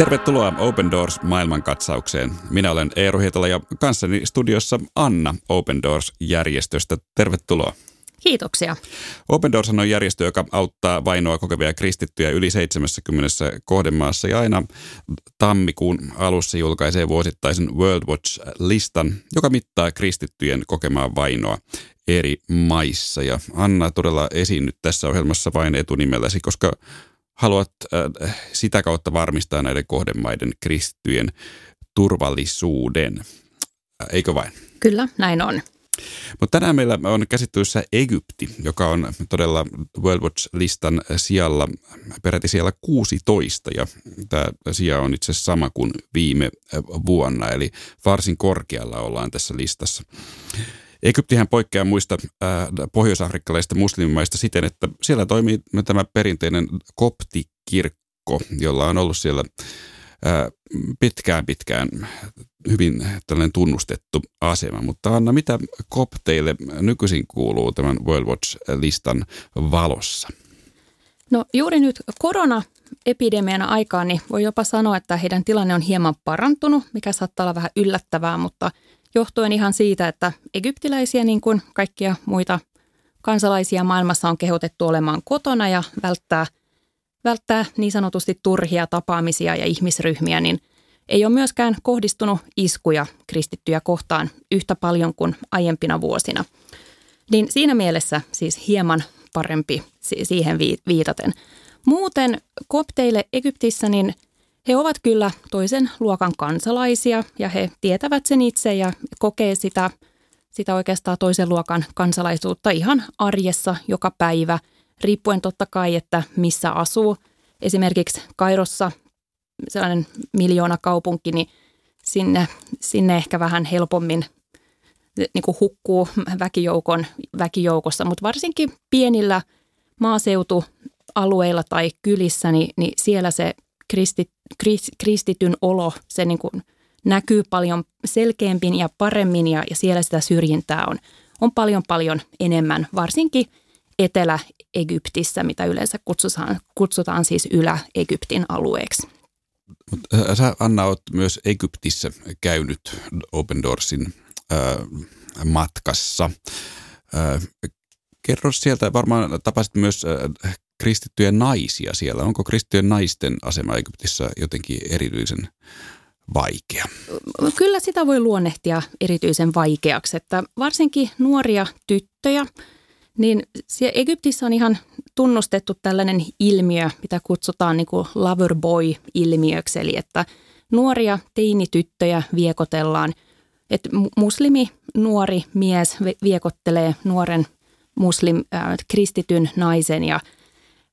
Tervetuloa Open Doors maailmankatsaukseen. Minä olen Eero Hietala ja kanssani studiossa Anna Open Doors-järjestöstä. Tervetuloa. Kiitoksia. Open Doors on järjestö, joka auttaa vainoa kokevia kristittyjä yli 70 kohdemaassa ja aina tammikuun alussa julkaisee vuosittaisen World Watch-listan, joka mittaa kristittyjen kokemaa vainoa eri maissa. Ja Anna todella esiinnyt tässä ohjelmassa vain etunimelläsi, koska haluat äh, sitä kautta varmistaa näiden kohdemaiden kristittyjen turvallisuuden. Äh, eikö vain? Kyllä, näin on. Mutta tänään meillä on käsittelyssä Egypti, joka on todella World Watch-listan sijalla, peräti siellä 16, ja tämä sija on itse asiassa sama kuin viime vuonna, eli varsin korkealla ollaan tässä listassa. Egyptihän poikkeaa muista äh, muslimimaista siten, että siellä toimii tämä perinteinen koptikirkko, jolla on ollut siellä äh, pitkään pitkään hyvin tällainen tunnustettu asema. Mutta Anna, mitä kopteille nykyisin kuuluu tämän World Watch-listan valossa? No juuri nyt korona-epidemian aikaan niin voi jopa sanoa, että heidän tilanne on hieman parantunut, mikä saattaa olla vähän yllättävää, mutta johtuen ihan siitä, että egyptiläisiä niin kuin kaikkia muita kansalaisia maailmassa on kehotettu olemaan kotona ja välttää, välttää niin sanotusti turhia tapaamisia ja ihmisryhmiä, niin ei ole myöskään kohdistunut iskuja kristittyjä kohtaan yhtä paljon kuin aiempina vuosina. Niin siinä mielessä siis hieman parempi siihen viitaten. Muuten kopteille Egyptissä niin he ovat kyllä toisen luokan kansalaisia ja he tietävät sen itse ja kokee sitä, sitä oikeastaan toisen luokan kansalaisuutta ihan arjessa joka päivä, riippuen totta kai, että missä asuu. Esimerkiksi Kairossa sellainen miljoona kaupunki, niin sinne, sinne ehkä vähän helpommin niin kuin hukkuu väkijoukon, väkijoukossa, mutta varsinkin pienillä maaseutualueilla tai kylissä, niin, niin siellä se kristi, kristityn olo, se niin kuin näkyy paljon selkeämmin ja paremmin ja, ja siellä sitä syrjintää on, on paljon paljon enemmän, varsinkin Etelä-Egyptissä, mitä yleensä kutsutaan, kutsutaan siis Ylä-Egyptin alueeksi. Äh, sä Anna oot myös Egyptissä käynyt Open Doorsin äh, matkassa. Äh, kerro sieltä, varmaan tapasit myös äh, kristittyjä naisia siellä. Onko kristittyjen naisten asema Egyptissä jotenkin erityisen vaikea? Kyllä sitä voi luonnehtia erityisen vaikeaksi, että varsinkin nuoria tyttöjä, niin Egyptissä on ihan tunnustettu tällainen ilmiö, mitä kutsutaan niin kuin lover boy-ilmiöksi, eli että nuoria teinityttöjä viekotellaan, että muslimi nuori mies viekottelee nuoren muslim äh, kristityn naisen ja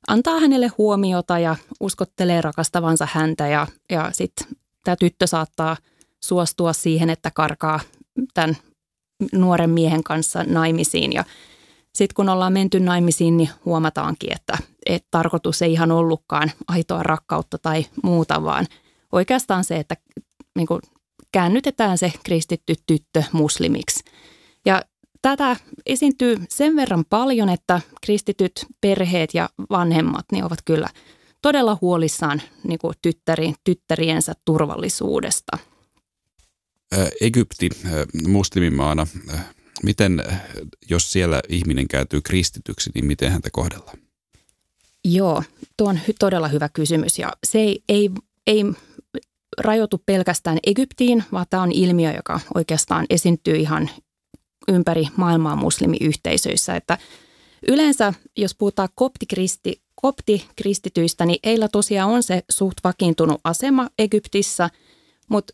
antaa hänelle huomiota ja uskottelee rakastavansa häntä ja, ja sitten tämä tyttö saattaa suostua siihen, että karkaa tämän nuoren miehen kanssa naimisiin ja sitten kun ollaan menty naimisiin, niin huomataankin, että, että tarkoitus ei ihan ollutkaan aitoa rakkautta tai muuta, vaan oikeastaan se, että niin kuin käännytetään se kristitty tyttö muslimiksi. Ja tätä esiintyy sen verran paljon, että kristityt perheet ja vanhemmat niin ovat kyllä todella huolissaan niin kuin tyttäri, tyttäriensä turvallisuudesta. Egypti muslimimaana Miten, jos siellä ihminen kääntyy kristityksi, niin miten häntä kohdellaan? Joo, tuo on todella hyvä kysymys ja se ei, ei, ei rajoitu pelkästään Egyptiin, vaan tämä on ilmiö, joka oikeastaan esiintyy ihan ympäri maailmaa muslimiyhteisöissä. Että yleensä, jos puhutaan koptikristi, koptikristityistä, niin heillä tosiaan on se suht vakiintunut asema Egyptissä, mutta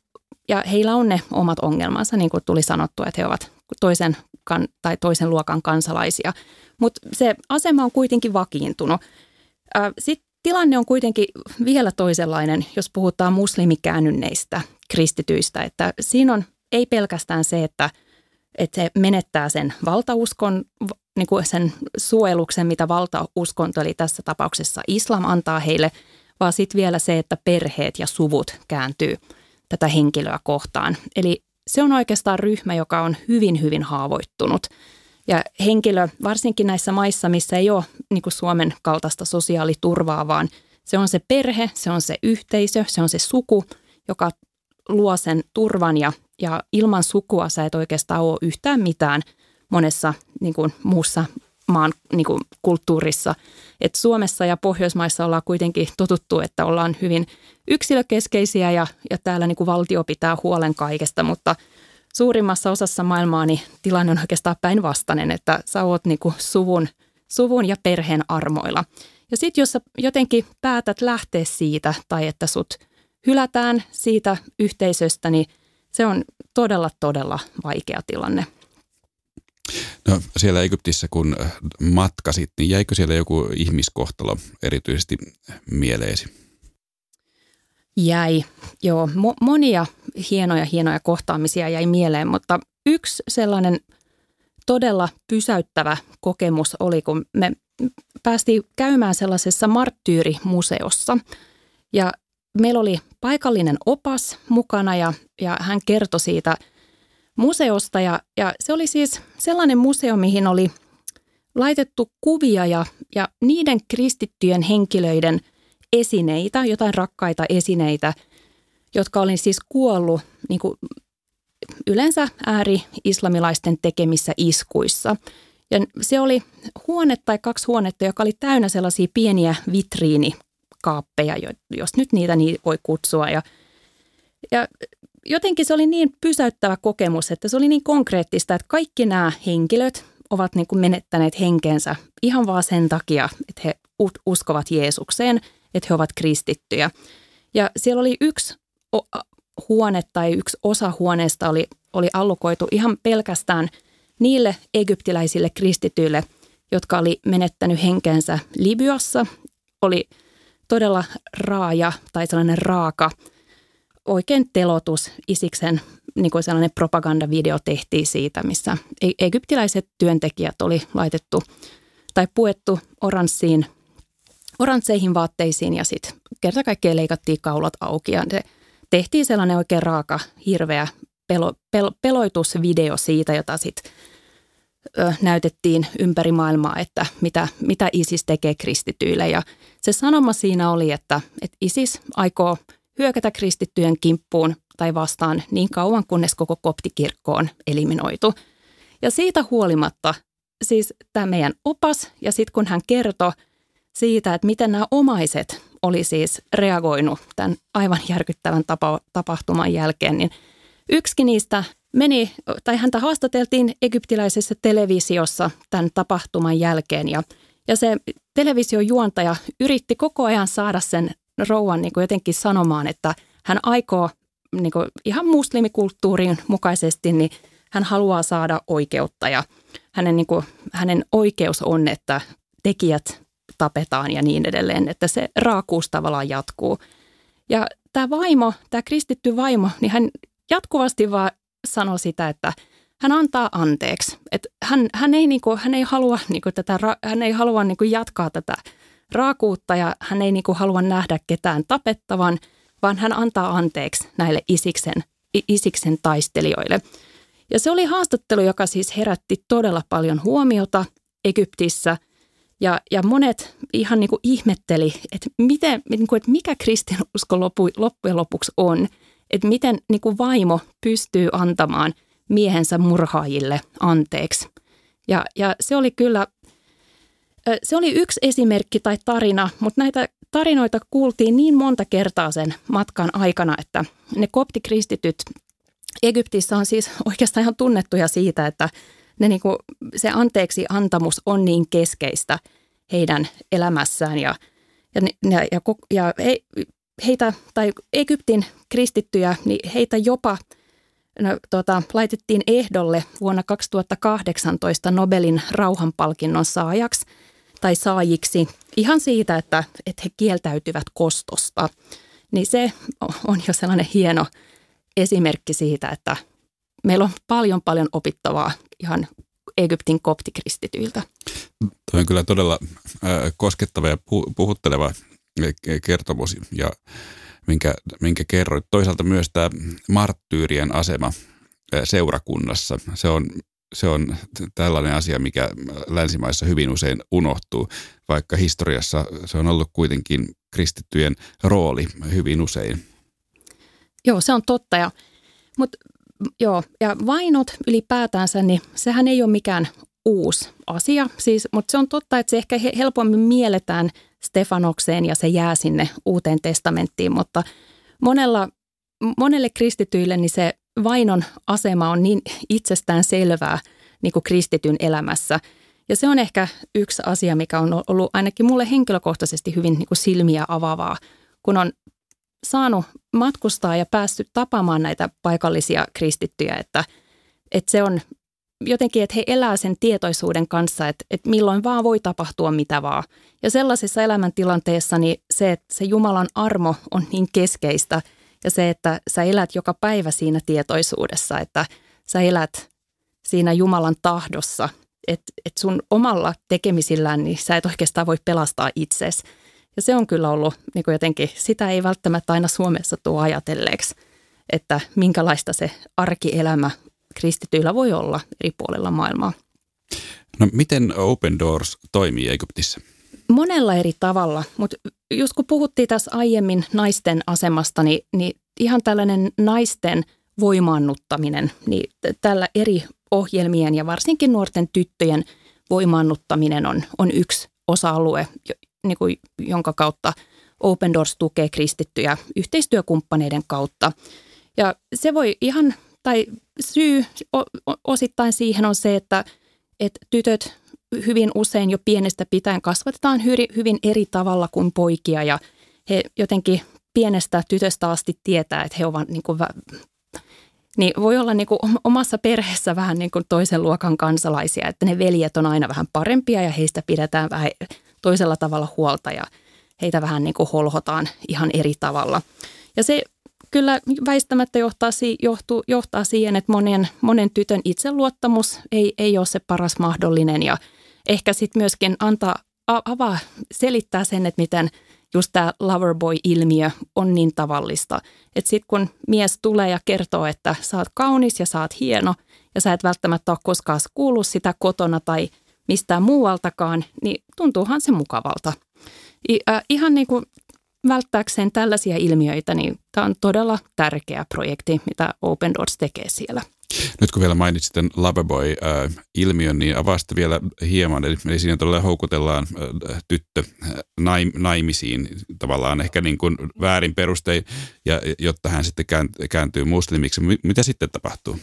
ja heillä on ne omat ongelmansa, niin kuin tuli sanottua, että he ovat toisen, kan, tai toisen luokan kansalaisia. Mutta se asema on kuitenkin vakiintunut. Sitten tilanne on kuitenkin vielä toisenlainen, jos puhutaan muslimikäännynneistä kristityistä. Että siinä on ei pelkästään se, että, että se menettää sen valtauskon, niin kuin sen suojeluksen, mitä valtauskonto, eli tässä tapauksessa islam antaa heille, vaan sitten vielä se, että perheet ja suvut kääntyy tätä henkilöä kohtaan. Eli se on oikeastaan ryhmä, joka on hyvin, hyvin haavoittunut. Ja henkilö, varsinkin näissä maissa, missä ei ole niin kuin Suomen kaltaista sosiaaliturvaa, vaan Se on se perhe, se on se yhteisö, se on se suku, joka luo sen turvan ja, ja ilman sukua sä et oikeastaan ole yhtään mitään monessa niin kuin, muussa maan niin kuin, kulttuurissa. Et Suomessa ja Pohjoismaissa ollaan kuitenkin totuttu, että ollaan hyvin yksilökeskeisiä ja, ja täällä niin kuin, valtio pitää huolen kaikesta, mutta suurimmassa osassa maailmaa niin tilanne on oikeastaan päinvastainen, että sä oot niin kuin, suvun, suvun ja perheen armoilla. Ja sitten jos sä jotenkin päätät lähteä siitä tai että sut hylätään siitä yhteisöstä, niin se on todella, todella vaikea tilanne. No siellä Egyptissä kun matkasit, niin jäikö siellä joku ihmiskohtalo erityisesti mieleesi? Jäi, joo. Mo- monia hienoja, hienoja kohtaamisia jäi mieleen, mutta yksi sellainen todella pysäyttävä kokemus oli, kun me päästiin käymään sellaisessa marttyyrimuseossa. Ja meillä oli paikallinen opas mukana ja, ja hän kertoi siitä – museosta ja, ja se oli siis sellainen museo, mihin oli laitettu kuvia ja, ja niiden kristittyjen henkilöiden esineitä, jotain rakkaita esineitä, jotka oli siis kuollut niin kuin yleensä ääri-islamilaisten tekemissä iskuissa. Ja se oli huone tai kaksi huonetta, joka oli täynnä sellaisia pieniä vitriinikaappeja, jos nyt niitä niin voi kutsua. Ja, ja jotenkin se oli niin pysäyttävä kokemus, että se oli niin konkreettista, että kaikki nämä henkilöt ovat niin kuin menettäneet henkensä ihan vaan sen takia, että he uskovat Jeesukseen, että he ovat kristittyjä. Ja siellä oli yksi huone tai yksi osa huoneesta oli, oli allokoitu ihan pelkästään niille egyptiläisille kristityille, jotka oli menettänyt henkensä Libyassa. Oli todella raaja tai sellainen raaka – oikein telotus Isiksen niin kuin sellainen propagandavideo tehtiin siitä, missä e- egyptiläiset työntekijät oli laitettu tai puettu oranssiin, oransseihin vaatteisiin ja sitten kerta kaikkiaan leikattiin kaulat auki ja se tehtiin sellainen oikein raaka, hirveä pelo, pel, peloitusvideo siitä, jota sitten näytettiin ympäri maailmaa, että mitä, mitä ISIS tekee kristityille. Ja se sanoma siinä oli, että, että ISIS aikoo – hyökätä kristittyjen kimppuun tai vastaan niin kauan, kunnes koko koptikirkko on eliminoitu. Ja siitä huolimatta, siis tämä meidän opas, ja sitten kun hän kertoi siitä, että miten nämä omaiset oli siis reagoinut tämän aivan järkyttävän tapa, tapahtuman jälkeen, niin yksikin niistä meni, tai häntä haastateltiin egyptiläisessä televisiossa tämän tapahtuman jälkeen, ja, ja se television juontaja yritti koko ajan saada sen rouvan niin kuin jotenkin sanomaan, että hän aikoo niin kuin ihan muslimikulttuurin mukaisesti, niin hän haluaa saada oikeutta ja hänen, niin kuin, hänen oikeus on, että tekijät tapetaan ja niin edelleen, että se raakuus tavallaan jatkuu. Ja tämä vaimo, tämä kristitty vaimo, niin hän jatkuvasti vaan sanoi sitä, että hän antaa anteeksi. Että hän, hän, ei, niin kuin, hän ei halua, niin kuin tätä, hän ei halua niin kuin jatkaa tätä raakuutta ja hän ei niin kuin halua nähdä ketään tapettavan, vaan hän antaa anteeksi näille isiksen, isiksen taistelijoille. Ja se oli haastattelu, joka siis herätti todella paljon huomiota Egyptissä. Ja, ja monet ihan niin kuin ihmetteli, että, miten, niin kuin, että mikä kristinusko lopu, loppujen lopuksi on. Että miten niin kuin vaimo pystyy antamaan miehensä murhaajille anteeksi. Ja, ja se oli kyllä se oli yksi esimerkki tai tarina, mutta näitä tarinoita kuultiin niin monta kertaa sen matkan aikana, että ne koptikristityt Egyptissä on siis oikeastaan ihan tunnettuja siitä, että ne niinku, se anteeksi antamus on niin keskeistä heidän elämässään ja, ja, ja, ja, ja he, heitä tai Egyptin kristittyjä, niin heitä jopa no, tota, laitettiin ehdolle vuonna 2018 Nobelin rauhanpalkinnon saajaksi – tai saajiksi ihan siitä, että, että he kieltäytyvät kostosta. Niin se on jo sellainen hieno esimerkki siitä, että meillä on paljon paljon opittavaa ihan Egyptin koptikristityiltä. Tuo on kyllä todella koskettava ja puhutteleva kertomus ja minkä, minkä kerroit. Toisaalta myös tämä marttyyrien asema seurakunnassa. Se on se on tällainen asia, mikä länsimaissa hyvin usein unohtuu, vaikka historiassa se on ollut kuitenkin kristittyjen rooli hyvin usein. Joo, se on totta. Ja, mutta joo, ja vainot ylipäätänsä, niin sehän ei ole mikään uusi asia. Siis, mutta se on totta, että se ehkä helpommin mielletään Stefanokseen ja se jää sinne uuteen testamenttiin, mutta monella, monelle kristityille niin se vainon asema on niin itsestään selvää niin kuin kristityn elämässä. Ja se on ehkä yksi asia, mikä on ollut ainakin mulle henkilökohtaisesti hyvin niin kuin silmiä avaavaa, kun on saanut matkustaa ja päässyt tapaamaan näitä paikallisia kristittyjä, että, että se on jotenkin, että he elää sen tietoisuuden kanssa, että, että milloin vaan voi tapahtua mitä vaan. Ja sellaisessa elämäntilanteessa niin se, että se Jumalan armo on niin keskeistä ja se, että sä elät joka päivä siinä tietoisuudessa, että sä elät siinä Jumalan tahdossa, että, että sun omalla tekemisillään niin sä et oikeastaan voi pelastaa itsesi. Ja se on kyllä ollut niin kuin jotenkin, sitä ei välttämättä aina Suomessa tuo ajatelleeksi, että minkälaista se arkielämä kristityillä voi olla eri puolilla maailmaa. No miten Open Doors toimii Egyptissä? Monella eri tavalla, mutta just kun puhuttiin tässä aiemmin naisten asemasta, niin, niin ihan tällainen naisten voimaannuttaminen, niin tällä eri ohjelmien ja varsinkin nuorten tyttöjen voimaannuttaminen on, on yksi osa-alue, niin kuin, jonka kautta Open Doors tukee kristittyjä yhteistyökumppaneiden kautta. Ja se voi ihan, tai syy osittain siihen on se, että, että tytöt hyvin usein jo pienestä pitäen kasvatetaan hyvin eri tavalla kuin poikia ja he jotenkin pienestä tytöstä asti tietää, että he ovat niin kuin, niin voi olla niin kuin omassa perheessä vähän niin kuin toisen luokan kansalaisia, että ne veljet on aina vähän parempia ja heistä pidetään vähän toisella tavalla huolta ja heitä vähän niin kuin holhotaan ihan eri tavalla. Ja se kyllä väistämättä johtaa, johtuu, johtaa siihen, että monen, monen tytön itseluottamus ei, ei ole se paras mahdollinen ja ehkä sitten myöskin antaa, avaa, selittää sen, että miten just tämä loverboy-ilmiö on niin tavallista. Että sitten kun mies tulee ja kertoo, että sä oot kaunis ja sä oot hieno ja sä et välttämättä ole koskaan kuullut sitä kotona tai mistään muualtakaan, niin tuntuuhan se mukavalta. I, äh, ihan niin kuin välttääkseen tällaisia ilmiöitä, niin tämä on todella tärkeä projekti, mitä Open Doors tekee siellä. Nyt kun vielä mainitsit tämän Loverboy-ilmiön, niin avasta vielä hieman. Eli, eli siinä todella houkutellaan tyttö naim, naimisiin tavallaan ehkä niin kuin väärin perustein, ja, jotta hän sitten kääntyy muslimiksi. Mitä sitten tapahtuu?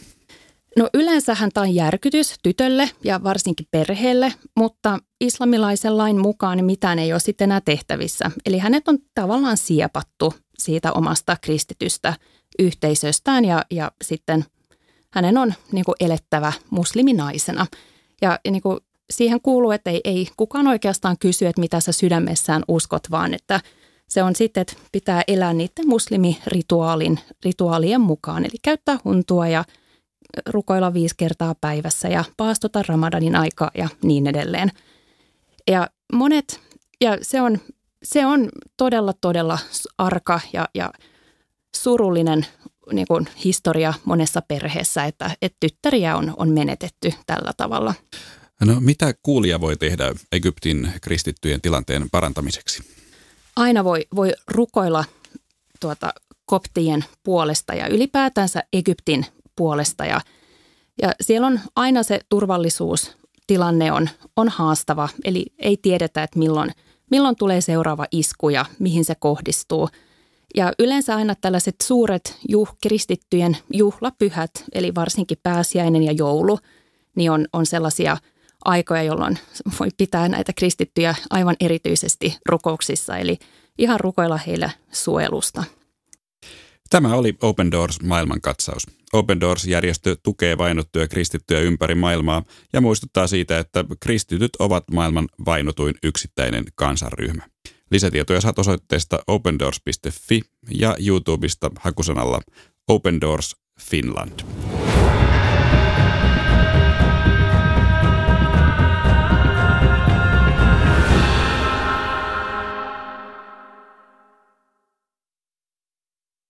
No yleensähän tämä on järkytys tytölle ja varsinkin perheelle, mutta islamilaisen lain mukaan niin mitään ei ole sitten enää tehtävissä. Eli hänet on tavallaan siepattu siitä omasta kristitystä yhteisöstään ja, ja sitten hänen on niin kuin elettävä musliminaisena. Ja, niin kuin siihen kuuluu, että ei, ei kukaan oikeastaan kysy, että mitä sä sydämessään uskot, vaan että se on sitten, että pitää elää niiden muslimirituaalin rituaalien mukaan. Eli käyttää huntua ja – rukoilla viisi kertaa päivässä ja paastota Ramadanin aikaa ja niin edelleen. Ja monet, ja se on, se on todella, todella arka ja, ja surullinen niin kuin historia monessa perheessä, että, että tyttäriä on, on menetetty tällä tavalla. No mitä kuulija voi tehdä Egyptin kristittyjen tilanteen parantamiseksi? Aina voi, voi rukoilla tuota, koptien puolesta ja ylipäätänsä Egyptin puolesta ja, ja siellä on aina se turvallisuustilanne on, on haastava, eli ei tiedetä, että milloin, milloin tulee seuraava isku ja mihin se kohdistuu. Ja yleensä aina tällaiset suuret juh, kristittyjen juhlapyhät, eli varsinkin pääsiäinen ja joulu, niin on, on sellaisia aikoja, jolloin voi pitää näitä kristittyjä aivan erityisesti rukouksissa, eli ihan rukoilla heille suojelusta. Tämä oli Open Doors maailmankatsaus. Open Doors-järjestö tukee vainottuja kristittyjä ympäri maailmaa ja muistuttaa siitä, että kristityt ovat maailman vainotuin yksittäinen kansanryhmä. Lisätietoja saat osoitteesta opendoors.fi ja YouTubesta hakusanalla Open Doors Finland.